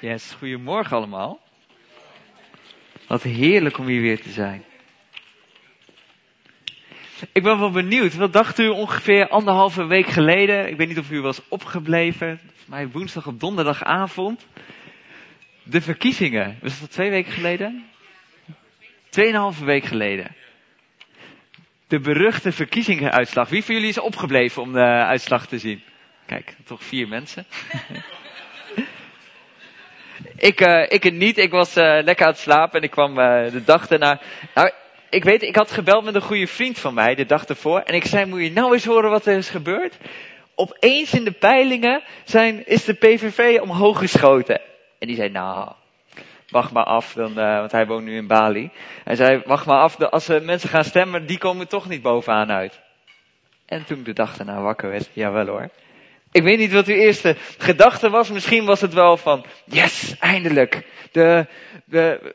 Yes, goedemorgen allemaal. Wat heerlijk om hier weer te zijn. Ik ben wel benieuwd, wat dacht u ongeveer anderhalve week geleden? Ik weet niet of u was opgebleven, volgens mij woensdag op donderdagavond. De verkiezingen, was dat twee weken geleden? Tweeënhalve week geleden. De beruchte verkiezingenuitslag. Wie van jullie is opgebleven om de uitslag te zien? Kijk, toch vier mensen. ik, uh, ik niet. Ik was uh, lekker aan het slapen en ik kwam uh, de dag daarna. Nou, ik weet, ik had gebeld met een goede vriend van mij de dag ervoor. En ik zei, moet je nou eens horen wat er is gebeurd? Opeens in de peilingen zijn, is de PVV omhoog geschoten. En die zei, nou, wacht maar af, dan, want hij woont nu in Bali. Hij zei, wacht maar af, als mensen gaan stemmen, die komen toch niet bovenaan uit. En toen de dag daarna wakker werd, jawel hoor. Ik weet niet wat uw eerste gedachte was. Misschien was het wel van, yes, eindelijk. De, de,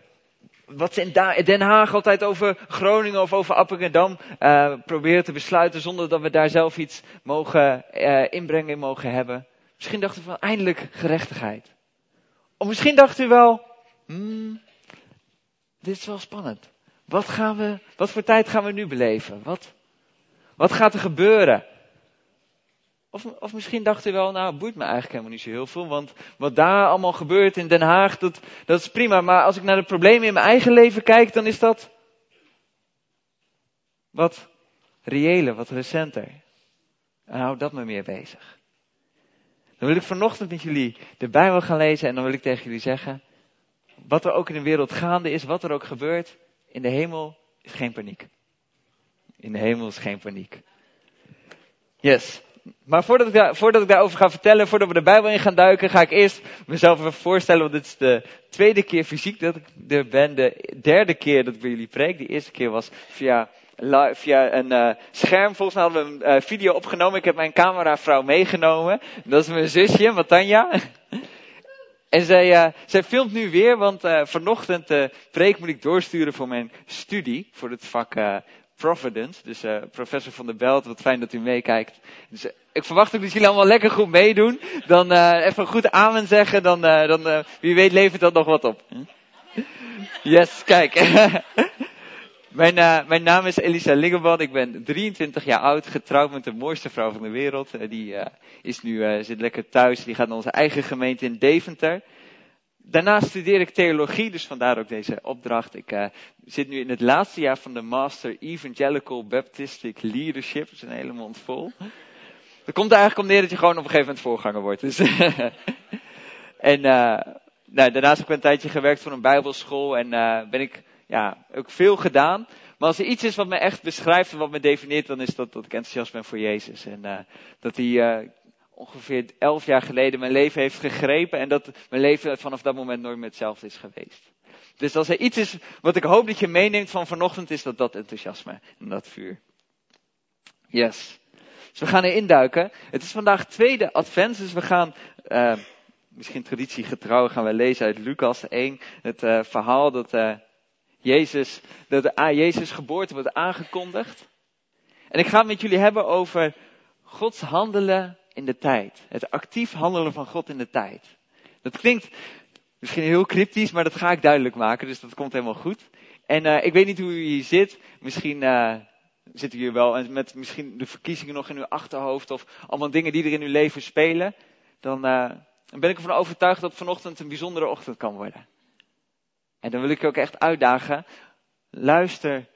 wat ze in Den Haag altijd over Groningen of over Appingedam uh, proberen te besluiten zonder dat we daar zelf iets mogen uh, inbrengen in mogen hebben. Misschien dacht u van eindelijk gerechtigheid. Of misschien dacht u wel, hmm, dit is wel spannend. Wat gaan we, wat voor tijd gaan we nu beleven? Wat, wat gaat er gebeuren? Of, of misschien dacht u wel, nou, boeit me eigenlijk helemaal niet zo heel veel, want wat daar allemaal gebeurt in Den Haag, dat, dat is prima. Maar als ik naar de problemen in mijn eigen leven kijk, dan is dat wat reëler, wat recenter. En hou dat me meer bezig. Dan wil ik vanochtend met jullie de Bijbel gaan lezen en dan wil ik tegen jullie zeggen, wat er ook in de wereld gaande is, wat er ook gebeurt, in de hemel is geen paniek. In de hemel is geen paniek. Yes. Maar voordat ik, daar, voordat ik daarover ga vertellen, voordat we de Bijbel in gaan duiken, ga ik eerst mezelf even voorstellen, want dit is de tweede keer fysiek dat ik er ben, de derde keer dat ik bij jullie preek. De eerste keer was via, via een uh, scherm, volgens mij hadden we een uh, video opgenomen. Ik heb mijn cameravrouw meegenomen, dat is mijn zusje, Matanja. En zij, uh, zij filmt nu weer, want vanochtend de preek moet ik doorsturen voor mijn studie, voor het vak Providence. Dus uh, professor van der Belt, wat fijn dat u meekijkt. Dus, uh, ik verwacht ook dat jullie allemaal lekker goed meedoen. Dan uh, even goed amen zeggen, dan, dan wie weet levert dat nog wat op. Yes, kijk. mijn, mijn naam is Elisa Liggebad, ik ben 23 jaar oud, getrouwd met de mooiste vrouw van de wereld. die is nu, zit lekker thuis, die gaat naar onze eigen gemeente in Deventer. Daarnaast studeer ik theologie, dus vandaar ook deze opdracht. Ik uh, zit nu in het laatste jaar van de Master Evangelical Baptistic Leadership. Dat is een hele mond vol. Dat komt eigenlijk om neer dat je gewoon op een gegeven moment voorganger wordt. Dus en uh, nou, daarnaast heb ik een tijdje gewerkt voor een bijbelschool en uh, ben ik ja, ook veel gedaan. Maar als er iets is wat me echt beschrijft en wat me definieert, dan is dat dat ik enthousiast ben voor Jezus. En dat hij ongeveer elf jaar geleden mijn leven heeft gegrepen en dat mijn leven vanaf dat moment nooit meer hetzelfde is geweest. Dus als er iets is wat ik hoop dat je meeneemt van vanochtend, is dat dat enthousiasme en dat vuur. Yes. Dus we gaan erin duiken. Het is vandaag tweede advent, dus we gaan, uh, misschien traditiegetrouw, gaan we lezen uit Lucas 1, het uh, verhaal dat uh, Jezus, dat de, Jezus geboorte wordt aangekondigd. En ik ga het met jullie hebben over Gods handelen in de tijd. Het actief handelen van God in de tijd. Dat klinkt misschien heel cryptisch, maar dat ga ik duidelijk maken, dus dat komt helemaal goed. En uh, ik weet niet hoe u hier zit. Misschien uh, zitten jullie wel en met misschien de verkiezingen nog in uw achterhoofd of allemaal dingen die er in uw leven spelen. Dan, uh, dan ben ik ervan overtuigd dat vanochtend een bijzondere ochtend kan worden. En dan wil ik je ook echt uitdagen. Luister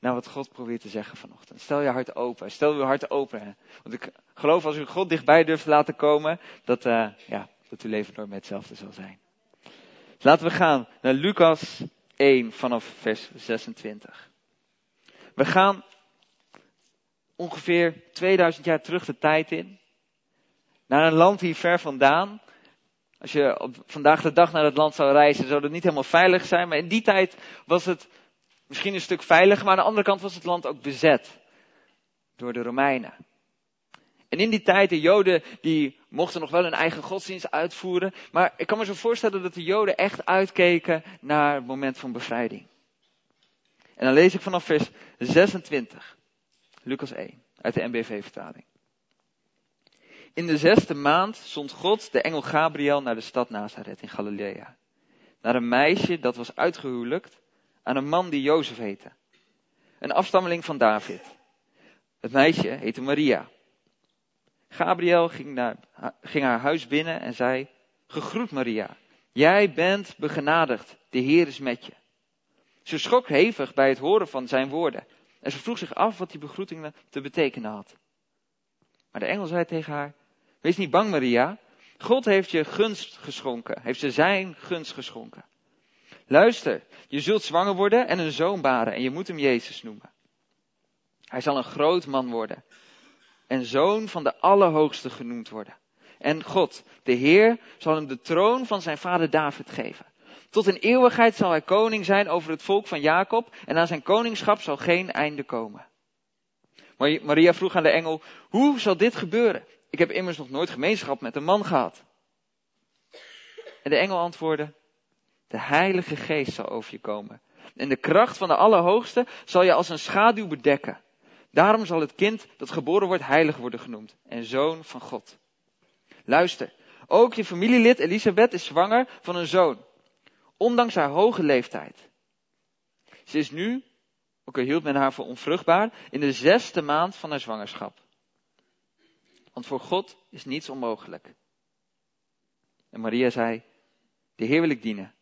naar wat God probeert te zeggen vanochtend. Stel je hart open. Stel je hart open. Want ik geloof als u God dichtbij durft te laten komen, dat, uh, ja, dat uw leven nooit meer hetzelfde zal zijn. Laten we gaan naar Lucas 1 vanaf vers 26. We gaan ongeveer 2000 jaar terug de tijd in. Naar een land hier ver vandaan. Als je vandaag de dag naar het land zou reizen, zou het niet helemaal veilig zijn. Maar in die tijd was het misschien een stuk veiliger, maar aan de andere kant was het land ook bezet door de Romeinen. En in die tijd, de Joden, die mochten nog wel hun eigen godsdienst uitvoeren. Maar ik kan me zo voorstellen dat de Joden echt uitkeken naar het moment van bevrijding. En dan lees ik vanaf vers 26, Lucas 1, uit de NBV-vertaling. In de zesde maand zond God de engel Gabriel naar de stad Nazareth in Galilea. Naar een meisje dat was uitgehuwelijkt aan een man die Jozef heette. Een afstammeling van David. Het meisje heette Maria. Gabriel ging, naar, ging haar huis binnen en zei, gegroet Maria, jij bent begenadigd, de Heer is met je. Ze schrok hevig bij het horen van zijn woorden en ze vroeg zich af wat die begroeting te betekenen had. Maar de engel zei tegen haar, wees niet bang Maria, God heeft je gunst geschonken, heeft ze zijn gunst geschonken. Luister, je zult zwanger worden en een zoon baren en je moet hem Jezus noemen. Hij zal een groot man worden en zoon van de Allerhoogste genoemd worden. En God, de Heer, zal hem de troon van zijn vader David geven. Tot in eeuwigheid zal hij koning zijn over het volk van Jacob en aan zijn koningschap zal geen einde komen. Maria vroeg aan de engel, hoe zal dit gebeuren? Ik heb immers nog nooit gemeenschap met een man gehad. En de engel antwoordde, de Heilige Geest zal over je komen. En de kracht van de Allerhoogste zal je als een schaduw bedekken. Daarom zal het kind dat geboren wordt heilig worden genoemd en zoon van God. Luister, ook je familielid Elisabeth is zwanger van een zoon, ondanks haar hoge leeftijd. Ze is nu, ook al hield men haar voor onvruchtbaar, in de zesde maand van haar zwangerschap. Want voor God is niets onmogelijk. En Maria zei, de Heer wil ik dienen.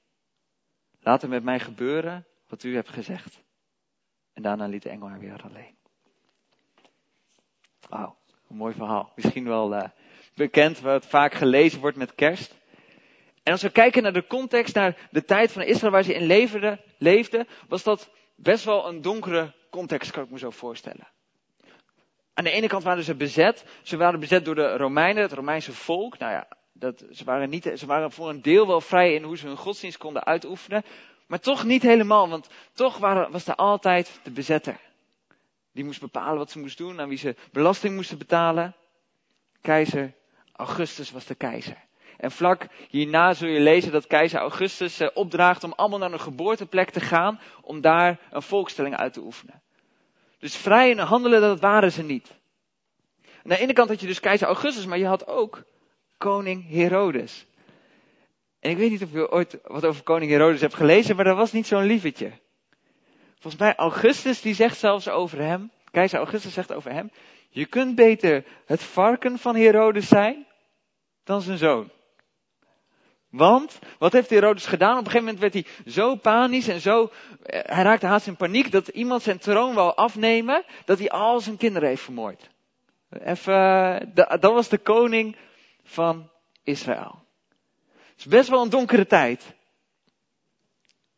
Laat er met mij gebeuren wat u hebt gezegd. En daarna liet de engel haar weer alleen. Wauw, een mooi verhaal. Misschien wel uh, bekend, wat vaak gelezen wordt met kerst. En als we kijken naar de context, naar de tijd van Israël waar ze in leefden, leefde, was dat best wel een donkere context, kan ik me zo voorstellen. Aan de ene kant waren ze bezet. Ze waren bezet door de Romeinen, het Romeinse volk. Nou ja, dat, ze, waren niet, ze waren voor een deel wel vrij in hoe ze hun godsdienst konden uitoefenen. Maar toch niet helemaal, want toch waren, was er altijd de bezetter. Die moest bepalen wat ze moest doen, aan wie ze belasting moesten betalen. Keizer Augustus was de keizer. En vlak hierna zul je lezen dat keizer Augustus eh, opdraagt om allemaal naar een geboorteplek te gaan, om daar een volkstelling uit te oefenen. Dus vrij in handelen, dat waren ze niet. Aan de ene kant had je dus keizer Augustus, maar je had ook koning Herodes. En ik weet niet of je ooit wat over koning Herodes hebt gelezen, maar dat was niet zo'n lievetje. Volgens mij Augustus die zegt zelfs over hem, keizer Augustus zegt over hem, je kunt beter het varken van Herodes zijn dan zijn zoon. Want, wat heeft Herodes gedaan? Op een gegeven moment werd hij zo panisch en zo, eh, hij raakte haast in paniek dat iemand zijn troon wou afnemen, dat hij al zijn kinderen heeft vermoord. Even, dat was de koning van Israël. Het is best wel een donkere tijd.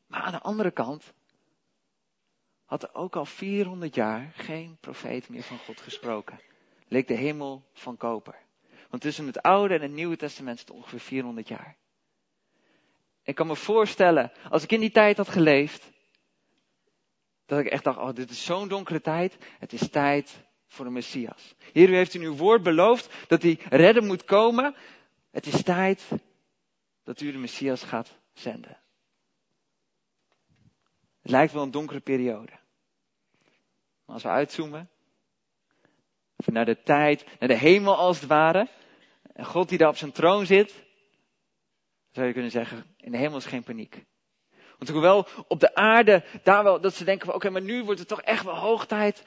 Maar aan de andere kant had er ook al 400 jaar geen profeet meer van God gesproken. Leek de hemel van koper. Want tussen het Oude en het Nieuwe Testament het ongeveer 400 jaar. Ik kan me voorstellen, als ik in die tijd had geleefd, dat ik echt dacht, oh dit is zo'n donkere tijd. Het is tijd voor de Messias. Heer, u heeft in uw woord beloofd dat hij redden moet komen. Het is tijd dat u de Messias gaat zenden. Het lijkt wel een donkere periode. Maar als we uitzoomen, naar de tijd, naar de hemel als het ware, en God die daar op zijn troon zit, zou je kunnen zeggen, in de hemel is geen paniek. Want hoewel op de aarde, daar wel, dat ze denken, oké, maar nu wordt het toch echt wel hoog tijd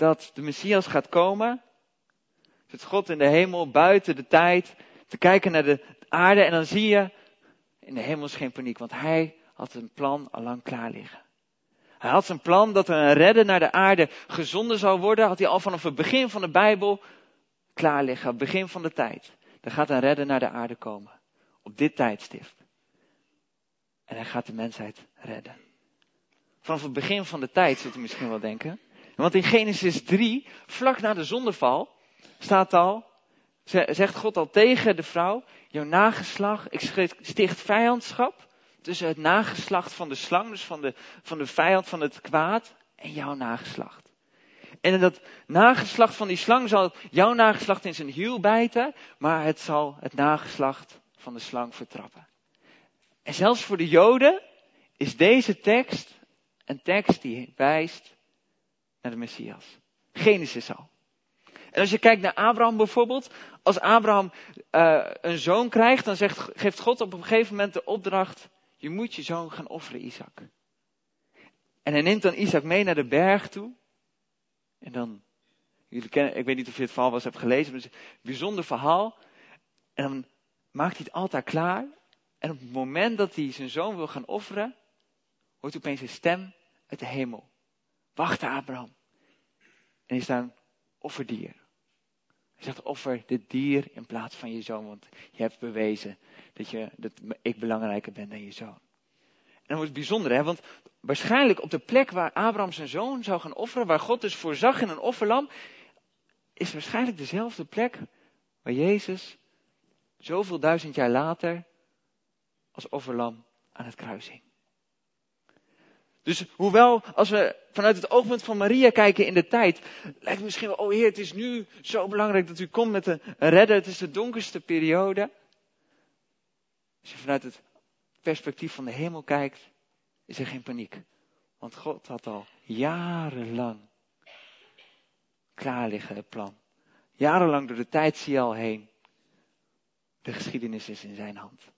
dat de Messias gaat komen. Zit God in de hemel, buiten de tijd, te kijken naar de aarde en dan zie je, in de hemel is geen paniek, want hij had een plan al lang klaar liggen. Hij had zijn plan dat er een redder naar de aarde gezonden zou worden, had hij al vanaf het begin van de Bijbel klaar liggen, begin van de tijd. Er gaat een redder naar de aarde komen op dit tijdstip. En hij gaat de mensheid redden. Vanaf het begin van de tijd zult u misschien wel denken. Want in Genesis 3, vlak na de zondeval, staat al, zegt God al tegen de vrouw, jouw nageslacht, ik sticht vijandschap tussen het nageslacht van de slang, dus van de, van de vijand van het kwaad, en jouw nageslacht. En dat nageslacht van die slang zal jouw nageslacht in zijn hiel bijten, maar het zal het nageslacht van de slang vertrappen. En zelfs voor de Joden is deze tekst een tekst die wijst naar de Messias. Genesis al. En als je kijkt naar Abraham bijvoorbeeld, als Abraham uh, een zoon krijgt, dan zegt, geeft God op een gegeven moment de opdracht, je moet je zoon gaan offeren, Isaac. En hij neemt dan Isaac mee naar de berg toe. En dan, jullie kennen, ik weet niet of je het verhaal was hebt gelezen, maar het is een bijzonder verhaal. En dan maakt hij het altaar klaar. En op het moment dat hij zijn zoon wil gaan offeren, hoort opeens een stem uit de hemel. Wacht Abraham. En is daar een offerdier. Hij zegt offer dit dier in plaats van je zoon, want je hebt bewezen dat, je, dat ik belangrijker ben dan je zoon. En dat wordt bijzonder, hè? want waarschijnlijk op de plek waar Abraham zijn zoon zou gaan offeren, waar God dus voorzag in een offerlam, is waarschijnlijk dezelfde plek waar Jezus zoveel duizend jaar later als offerlam aan het kruis hing. Dus hoewel, als we vanuit het oogpunt van Maria kijken in de tijd, lijkt het misschien wel, oh Heer, het is nu zo belangrijk dat u komt met een redder, het is de donkerste periode. Als je vanuit het perspectief van de hemel kijkt, is er geen paniek. Want God had al jarenlang klaar liggen het plan. Jarenlang door de tijd zie je al heen. De geschiedenis is in zijn hand.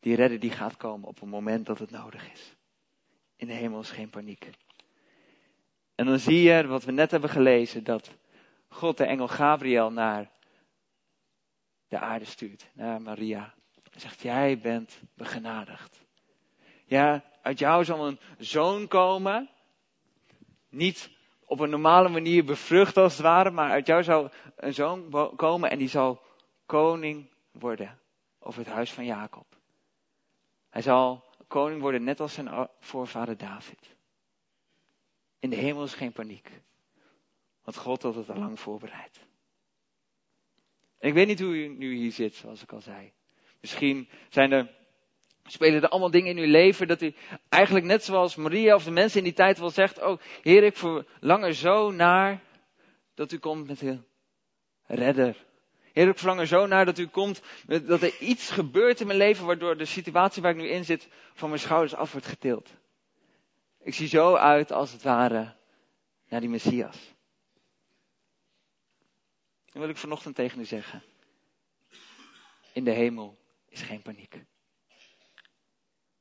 Die redder die gaat komen op het moment dat het nodig is. In de hemel is geen paniek. En dan zie je, wat we net hebben gelezen, dat God de engel Gabriel naar de aarde stuurt, naar Maria. En zegt, jij bent begenadigd. Ja, uit jou zal een zoon komen. Niet op een normale manier bevrucht als het ware, maar uit jou zal een zoon komen en die zal koning worden over het huis van Jacob. Hij zal koning worden net als zijn voorvader David. In de hemel is geen paniek. Want God had het al lang voorbereid. Ik weet niet hoe u nu hier zit, zoals ik al zei. Misschien zijn er, spelen er allemaal dingen in uw leven dat u eigenlijk net zoals Maria of de mensen in die tijd wel zegt, oh Heer, ik verlang er zo naar dat u komt met een redder. Heer, ik verlang er zo naar dat u komt, dat er iets gebeurt in mijn leven waardoor de situatie waar ik nu in zit van mijn schouders af wordt getild. Ik zie zo uit als het ware naar die Messias. Dan wil ik vanochtend tegen u zeggen. In de hemel is geen paniek.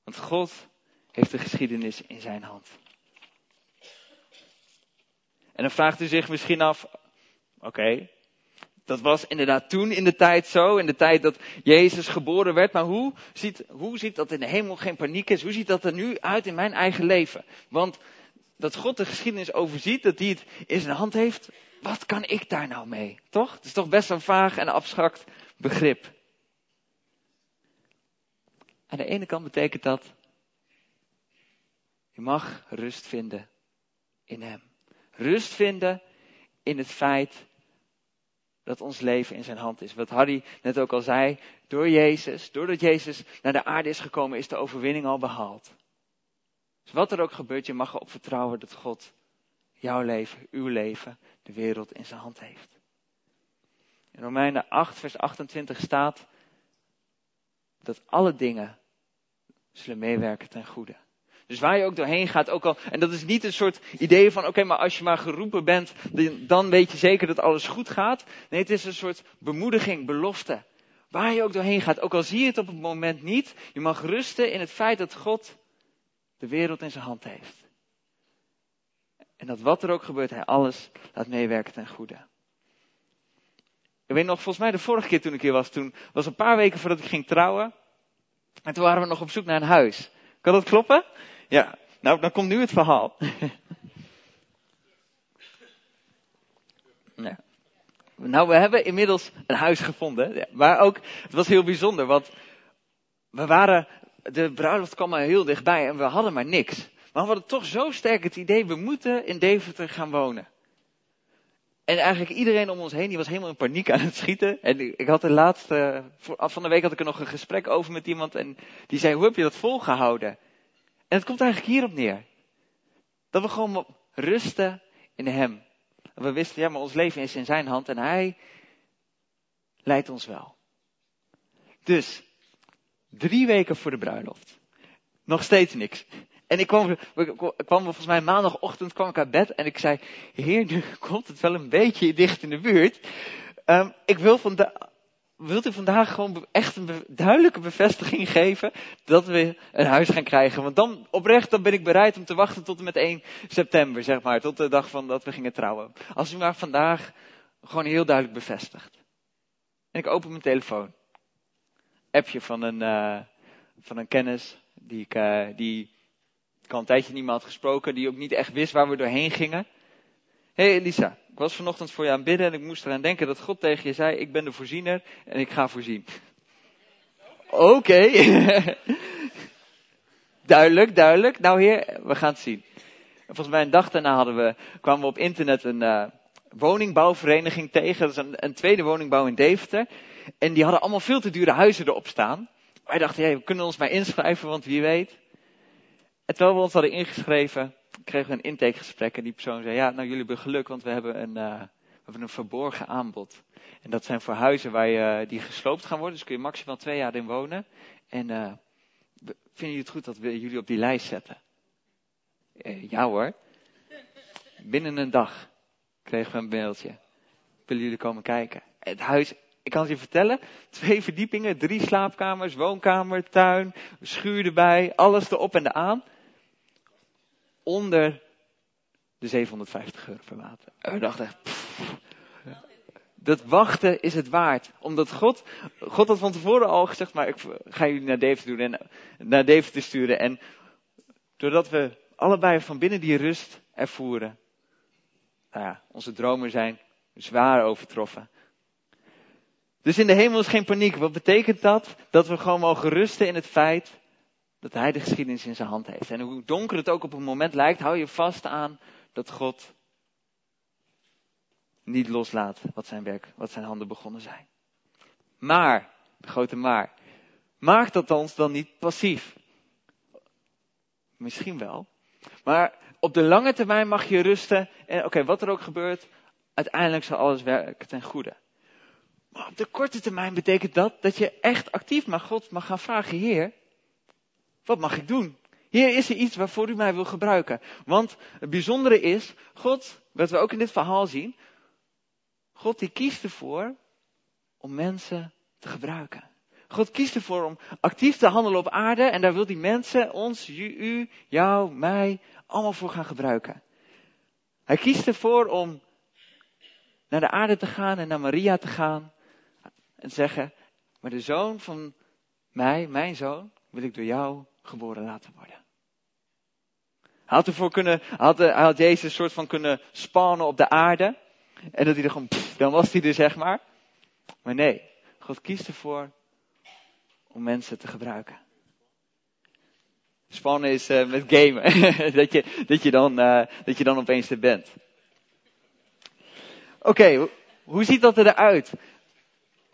Want God heeft de geschiedenis in zijn hand. En dan vraagt u zich misschien af, oké, dat was inderdaad toen in de tijd zo, in de tijd dat Jezus geboren werd. Maar hoe ziet, hoe ziet dat in de hemel geen paniek is? Hoe ziet dat er nu uit in mijn eigen leven? Want dat God de geschiedenis overziet, dat hij het in zijn hand heeft, wat kan ik daar nou mee? Toch? Het is toch best een vaag en abstract begrip. Aan de ene kant betekent dat, je mag rust vinden in Hem. Rust vinden in het feit dat ons leven in zijn hand is. Wat Harry net ook al zei, door Jezus, doordat Jezus naar de aarde is gekomen, is de overwinning al behaald. Dus wat er ook gebeurt, je mag erop vertrouwen dat God jouw leven, uw leven, de wereld in zijn hand heeft. In Romeinen 8, vers 28 staat dat alle dingen zullen meewerken ten goede. Dus waar je ook doorheen gaat, ook al, en dat is niet een soort idee van, oké, maar als je maar geroepen bent, dan weet je zeker dat alles goed gaat. Nee, het is een soort bemoediging, belofte. Waar je ook doorheen gaat, ook al zie je het op het moment niet, je mag rusten in het feit dat God de wereld in zijn hand heeft. En dat wat er ook gebeurt, hij alles laat meewerken ten goede. Ik weet nog, volgens mij de vorige keer toen ik hier was, toen was een paar weken voordat ik ging trouwen. En toen waren we nog op zoek naar een huis. Kan dat kloppen? Ja, nou, dan komt nu het verhaal. Nou, we hebben inmiddels een huis gevonden. Maar ook, het was heel bijzonder, want we waren, de bruiloft kwam maar heel dichtbij en we hadden maar niks. Maar we hadden toch zo sterk het idee, we moeten in Deventer gaan wonen. En eigenlijk iedereen om ons heen, die was helemaal in paniek aan het schieten. En ik had de laatste, van de week had ik er nog een gesprek over met iemand en die zei, hoe heb je dat volgehouden? En het komt eigenlijk hierop neer. Dat we gewoon rusten in Hem. We wisten, ja, maar ons leven is in Zijn hand en Hij leidt ons wel. Dus, drie weken voor de bruiloft. Nog steeds niks. En ik kwam, ik kwam volgens mij maandagochtend kwam ik uit bed en ik zei, heer, nu komt het wel een beetje dicht in de buurt. Um, ik wil vandaag, wilt u vandaag gewoon echt een duidelijke bevestiging geven dat we een huis gaan krijgen? Want dan oprecht, dan ben ik bereid om te wachten tot en met 1 september, zeg maar, tot de dag van dat we gingen trouwen. Als u maar vandaag gewoon heel duidelijk bevestigt. En ik open mijn telefoon. Appje van een, uh, van een kennis die ik, uh, die ik al een tijdje niet meer had gesproken, die ook niet echt wist waar we doorheen gingen. Hey Elisa, ik was vanochtend voor je aan het bidden en ik moest eraan denken dat God tegen je zei, ik ben de voorziener en ik ga voorzien. Oké. duidelijk, duidelijk. Nou heer, we gaan het zien. En volgens mij een dag daarna hadden we, kwamen we op internet een uh, woningbouwvereniging tegen. Dat is een, een, tweede woningbouw in Deventer. En die hadden allemaal veel te dure huizen erop staan. Wij dachten, hey, we kunnen ons maar inschrijven, want wie weet. En terwijl we ons hadden ingeschreven, kregen we een intakegesprek en die persoon zei, ja, nou jullie hebben geluk, want we hebben een, uh, we hebben een verborgen aanbod. En dat zijn voor huizen waar je, die gesloopt gaan worden, dus kun je maximaal twee jaar in wonen. En uh, vinden jullie het goed dat we jullie op die lijst zetten? Uh, ja hoor. Binnen een dag kregen we een mailtje. Willen jullie komen kijken? Het huis, ik kan het je vertellen, twee verdiepingen, drie slaapkamers, woonkamer, tuin, schuur erbij, alles erop en eraan onder de 750 euro per maand. En we dachten dat wachten is het waard. Omdat God, God had van tevoren al gezegd, maar ik ga jullie naar Deventer doen en naar Deventer sturen. En doordat we allebei van binnen die rust ervoeren, nou ja, onze dromen zijn zwaar overtroffen. Dus in de hemel is geen paniek. Wat betekent dat? Dat we gewoon mogen rusten in het feit dat hij de geschiedenis in zijn hand heeft. En hoe donker het ook op een moment lijkt, hou je vast aan dat God niet loslaat wat zijn werk, wat zijn handen begonnen zijn. Maar, de grote maar, maakt dat ons dan niet passief? Misschien wel. Maar op de lange termijn mag je rusten en oké, wat er ook gebeurt, uiteindelijk zal alles werken ten goede. Maar op de korte termijn betekent dat dat je echt actief mag God mag gaan vragen, Heer, wat mag ik doen? Hier is er iets waarvoor u mij wil gebruiken. Want het bijzondere is, God, wat we ook in dit verhaal zien, God die kiest ervoor om mensen te gebruiken. God kiest ervoor om actief te handelen op aarde en daar wil die mensen, ons, u, jou, mij, allemaal voor gaan gebruiken. Hij kiest ervoor om naar de aarde te gaan en naar Maria te gaan en zeggen, maar de zoon van mij, mijn zoon, wil ik door jou geboren laten worden. Hij had ervoor kunnen, had, hij had Jezus een soort van kunnen spannen op de aarde. En dat hij er gewoon, dan was hij er zeg maar. Maar nee, God kiest ervoor om mensen te gebruiken. Spannen is uh, met gamen. dat, je, dat, je dan, uh, dat je dan opeens er bent. Oké, hoe ziet dat eruit?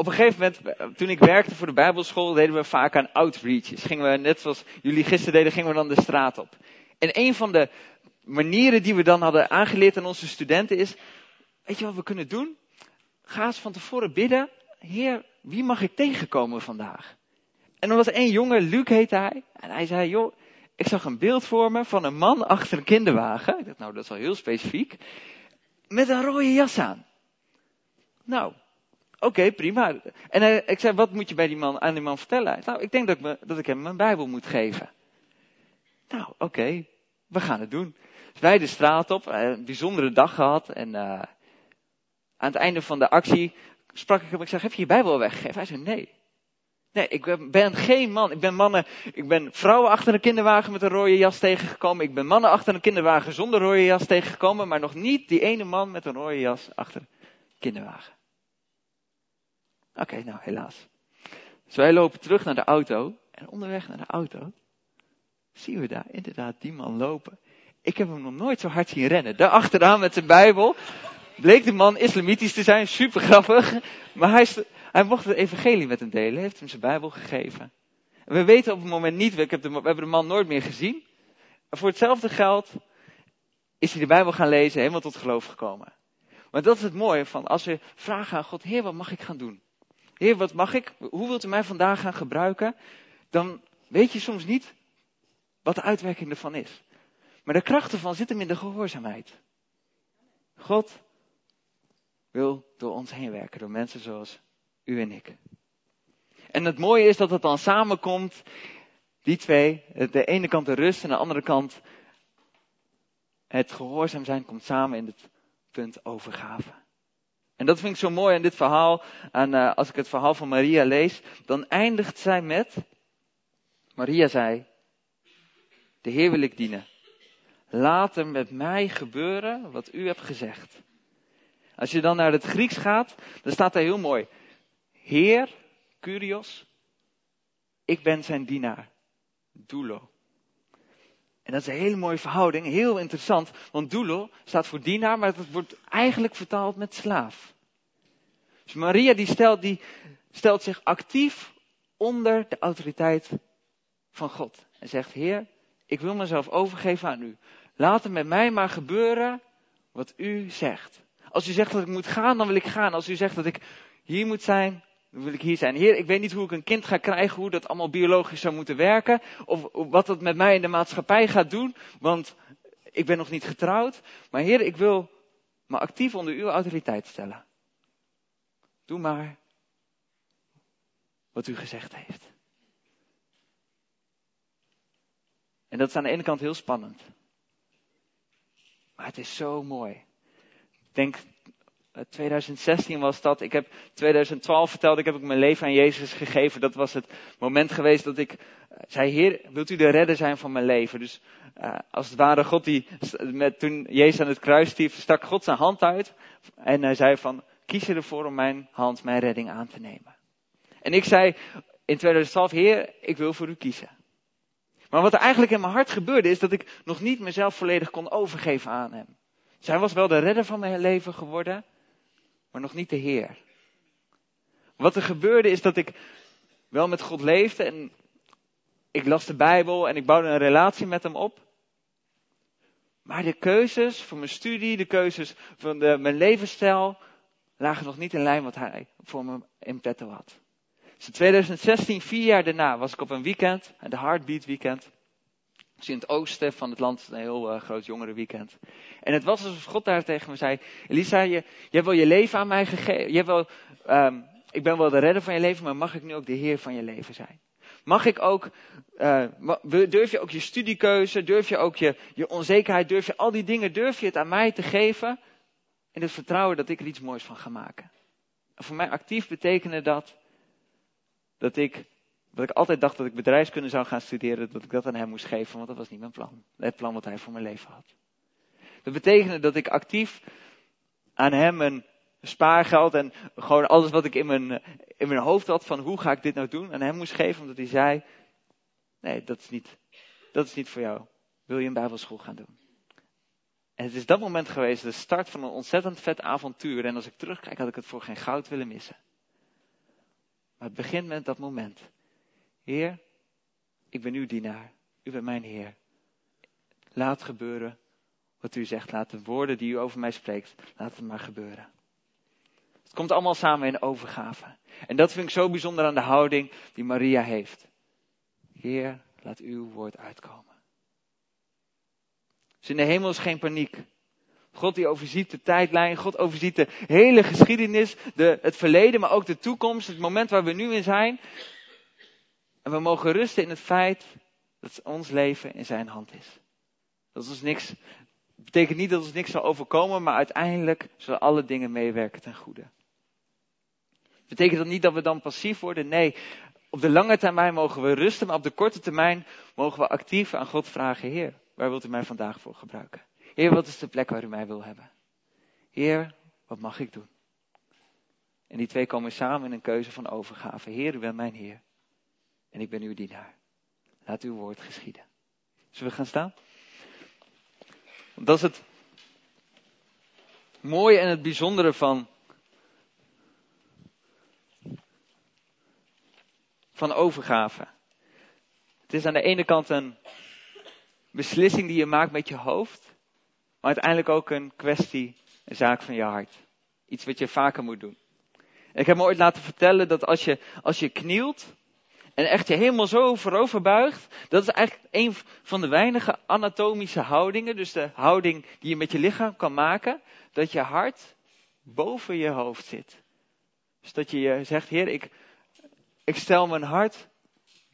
Op een gegeven moment, toen ik werkte voor de Bijbelschool, deden we vaak aan outreaches. Gingen we, net zoals jullie gisteren deden, gingen we dan de straat op. En een van de manieren die we dan hadden aangeleerd aan onze studenten is, weet je wat we kunnen doen? Ga eens van tevoren bidden, Heer, wie mag ik tegenkomen vandaag? En er was één jongen, Luc heette hij, en hij zei, joh, ik zag een beeld voor me van een man achter een kinderwagen. Ik dacht, nou, dat is wel heel specifiek. Met een rode jas aan. Nou, Oké, prima. En ik zei, wat moet je bij die man, aan die man vertellen? Nou, ik denk dat ik, dat ik hem mijn Bijbel moet geven. Nou, oké, we gaan het doen. Dus wij de straat op, eh, een bijzondere dag gehad. En uh, aan het einde van de actie sprak ik hem, ik zeg, heb je je Bijbel weggegeven? Hij zei, nee. Nee, ik ben geen man. Ik ben mannen, ik ben vrouwen achter een kinderwagen met een rode jas tegengekomen. Ik ben mannen achter een kinderwagen zonder rode jas tegengekomen. Maar nog niet die ene man met een rode jas achter een kinderwagen. Oké, nou helaas. Dus wij lopen terug naar de auto. En onderweg naar de auto zien we daar inderdaad die man lopen. Ik heb hem nog nooit zo hard zien rennen. Daar achteraan met zijn Bijbel. Bleek de man islamitisch te zijn, super grappig. Maar hij, hij mocht het evangelie met hem delen, heeft hem zijn Bijbel gegeven. En we weten op het moment niet, we, heb we hebben de man nooit meer gezien. Maar voor hetzelfde geld is hij de Bijbel gaan lezen, helemaal tot geloof gekomen. Maar dat is het mooie van als we vragen aan God, Heer, wat mag ik gaan doen? Heer, wat mag ik? Hoe wilt u mij vandaag gaan gebruiken? Dan weet je soms niet wat de uitwerking ervan is. Maar de kracht ervan zit hem in de gehoorzaamheid. God wil door ons heen werken, door mensen zoals u en ik. En het mooie is dat het dan samenkomt, die twee, de ene kant de rust en de andere kant het gehoorzaam zijn, komt samen in het punt overgave. En dat vind ik zo mooi in dit verhaal. En uh, als ik het verhaal van Maria lees, dan eindigt zij met, Maria zei, de Heer wil ik dienen. Laat er met mij gebeuren wat u hebt gezegd. Als je dan naar het Grieks gaat, dan staat er heel mooi. Heer, Curios, ik ben zijn dienaar. Doulo. En dat is een hele mooie verhouding, heel interessant, want doulo staat voor dienaar, maar het wordt eigenlijk vertaald met slaaf. Dus Maria die stelt, die stelt zich actief onder de autoriteit van God. En zegt, Heer, ik wil mezelf overgeven aan u. Laat er met mij maar gebeuren wat u zegt. Als u zegt dat ik moet gaan, dan wil ik gaan. Als u zegt dat ik hier moet zijn, wil ik hier zijn. Heer, ik weet niet hoe ik een kind ga krijgen, hoe dat allemaal biologisch zou moeten werken. Of wat dat met mij in de maatschappij gaat doen, want ik ben nog niet getrouwd. Maar Heer, ik wil me actief onder uw autoriteit stellen. Doe maar wat u gezegd heeft. En dat is aan de ene kant heel spannend. Maar het is zo mooi. Denk 2016 eh, was dat. Ik heb 2012 verteld, ik heb ik mijn leven aan Jezus gegeven. Dat was het moment geweest dat ik eh, zei, Heer, wilt u de redder zijn van mijn leven? Dus uh, als het ware God die, met, toen Jezus aan het kruis stief, stak God zijn hand uit. En hij zei van, kies ervoor om mijn hand, mijn redding aan te nemen. En ik zei in 2012, Heer, ik wil voor u kiezen. Maar wat er eigenlijk in mijn hart gebeurde, is dat ik nog niet mezelf volledig kon overgeven aan hem. Zij was wel de redder van mijn leven geworden, maar nog niet de Heer. Wat er gebeurde is dat ik wel met God leefde en ik las de Bijbel en ik bouwde een relatie met hem op. Maar de keuzes voor mijn studie, de keuzes van de, mijn levensstijl, lagen nog niet in lijn wat hij voor me in petto had. Dus in 2016, vier jaar daarna, was ik op een weekend, de Heartbeat Weekend. In het oosten van het land, een heel uh, groot jongerenweekend. En het was alsof God daar tegen me zei, Elisa, je, hebt wel je leven aan mij gegeven. Um, ik ben wel de redder van je leven, maar mag ik nu ook de Heer van je leven zijn? Mag ik ook, uh, durf je ook je studiekeuze, durf je ook je, je onzekerheid, durf je al die dingen, durf je het aan mij te geven? In het vertrouwen dat ik er iets moois van ga maken. En voor mij actief betekende dat, dat ik wat ik altijd dacht dat ik bedrijfskunde zou gaan studeren, dat ik dat aan hem moest geven, want dat was niet mijn plan. Het plan wat hij voor mijn leven had. Dat betekende dat ik actief aan hem een spaargeld en gewoon alles wat ik in mijn, in mijn hoofd had van hoe ga ik dit nou doen, aan hem moest geven, omdat hij zei, nee, dat is niet, dat is niet voor jou. Wil je een bijbelschool gaan doen? En het is dat moment geweest, de start van een ontzettend vet avontuur. En als ik terugkijk, had ik het voor geen goud willen missen. Maar het begint met dat moment. Heer, ik ben uw dienaar. U bent mijn Heer. Laat gebeuren wat u zegt. Laat de woorden die u over mij spreekt, laat het maar gebeuren. Het komt allemaal samen in overgave. En dat vind ik zo bijzonder aan de houding die Maria heeft. Heer, laat uw woord uitkomen. Dus in de hemel is geen paniek. God die overziet de tijdlijn, God overziet de hele geschiedenis, de, het verleden, maar ook de toekomst, het moment waar we nu in zijn. En we mogen rusten in het feit dat ons leven in zijn hand is. Dat ons niks, betekent niet dat ons niks zal overkomen, maar uiteindelijk zullen alle dingen meewerken ten goede. Betekent dat niet dat we dan passief worden? Nee, op de lange termijn mogen we rusten, maar op de korte termijn mogen we actief aan God vragen, Heer, waar wilt u mij vandaag voor gebruiken? Heer, wat is de plek waar u mij wil hebben? Heer, wat mag ik doen? En die twee komen samen in een keuze van overgave. Heer, u bent mijn Heer en ik ben uw dienaar. Laat uw woord geschieden. Zullen we gaan staan? Dat is het mooie en het bijzondere van, van overgave. Het is aan de ene kant een beslissing die je maakt met je hoofd, maar uiteindelijk ook een kwestie, een zaak van je hart. Iets wat je vaker moet doen. Ik heb me ooit laten vertellen dat als je, als je knielt, en echt je helemaal zo voorover buigt, dat is eigenlijk een van de weinige anatomische houdingen, dus de houding die je met je lichaam kan maken, dat je hart boven je hoofd zit. Dus dat je zegt, Heer, ik, ik stel mijn hart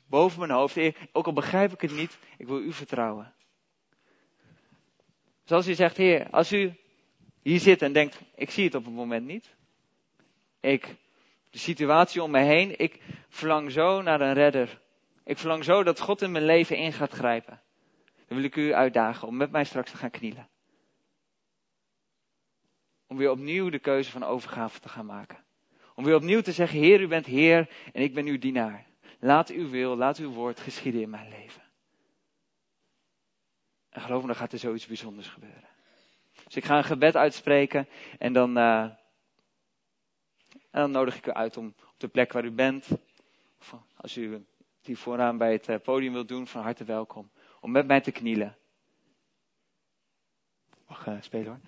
boven mijn hoofd. Ook al begrijp ik het niet, ik wil u vertrouwen. Zoals u zegt, Heer, als u hier zit en denkt, ik zie het op het moment niet. Ik, de situatie om me heen, ik verlang zo naar een redder. Ik verlang zo dat God in mijn leven in gaat grijpen. Dan wil ik u uitdagen om met mij straks te gaan knielen. Om weer opnieuw de keuze van overgave te gaan maken. Om weer opnieuw te zeggen, Heer, u bent Heer en ik ben uw dienaar. Laat uw wil, laat uw woord geschieden in mijn leven. En geloof me, dan gaat er zoiets bijzonders gebeuren. Dus ik ga een gebed uitspreken en dan, uh, en dan nodig ik u uit om op de plek waar u bent, of als u die vooraan bij het eh, podium wilt doen, van harte welkom. Om met mij te knielen. Mag uh, spelen hoor.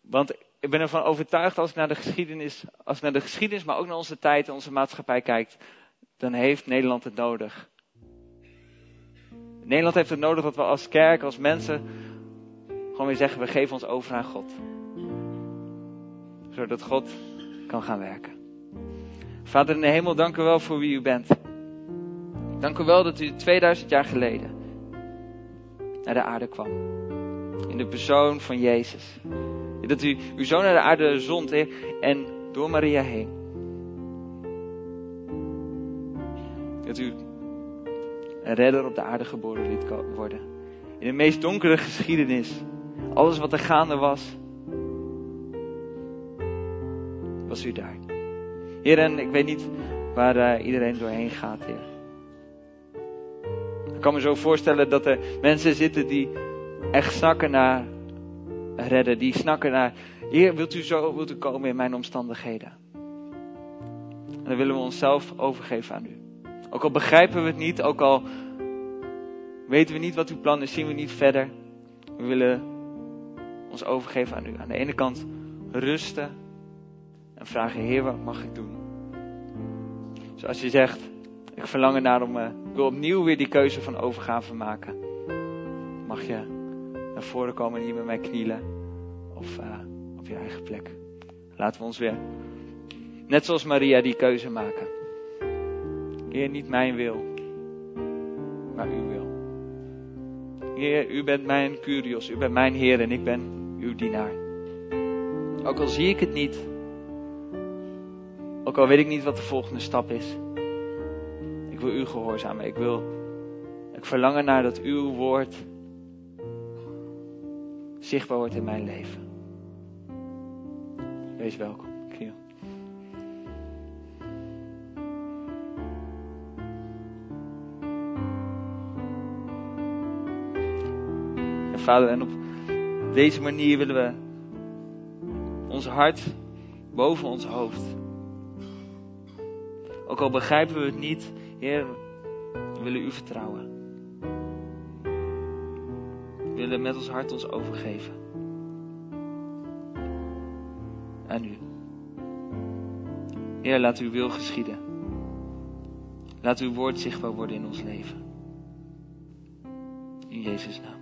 Want ik ben ervan overtuigd als ik naar de geschiedenis, als ik naar de geschiedenis, maar ook naar onze tijd en onze maatschappij kijkt, dan heeft Nederland het nodig. Nederland heeft het nodig dat we als kerk, als mensen, gewoon weer zeggen, we geven ons over aan God. Zodat God kan gaan werken. Vader in de hemel, dank u wel voor wie u bent. Dank u wel dat u 2000 jaar geleden naar de aarde kwam. In de persoon van Jezus. Dat u uw zoon naar de aarde zond en door Maria heen. Dat u een redder op de aarde geboren liet worden. In de meest donkere geschiedenis. Alles wat er gaande was. Was u daar. Heer, en ik weet niet waar uh, iedereen doorheen gaat, Heer. Ik kan me zo voorstellen dat er mensen zitten die echt snakken naar redden. Die snakken naar, Heer, wilt u zo, wilt u komen in mijn omstandigheden? En dan willen we onszelf overgeven aan u. Ook al begrijpen we het niet, ook al weten we niet wat uw plan is, zien we niet verder. We willen ons overgeven aan u. Aan de ene kant rusten en vragen, Heer, wat mag ik doen? Zoals je zegt, ik verlang ernaar om, uh, ik wil opnieuw weer die keuze van overgave maken. Mag je naar voren komen en hier met mij knielen? Of uh, op je eigen plek. Laten we ons weer, net zoals Maria, die keuze maken. Heer, niet mijn wil, maar uw wil. Heer, u bent mijn Curios, u bent mijn Heer en ik ben uw dienaar. Ook al zie ik het niet, ook al weet ik niet wat de volgende stap is. Ik wil u gehoorzamen. Ik wil, ik verlang naar dat uw woord zichtbaar wordt in mijn leven. Wees welkom. Kniel. Ja, vader, en op deze manier willen we ons hart boven ons hoofd. Ook al begrijpen we het niet, Heer, we willen u vertrouwen. We willen met ons hart ons overgeven. Aan u. Heer, laat uw wil geschieden. Laat uw woord zichtbaar worden in ons leven. In Jezus' naam.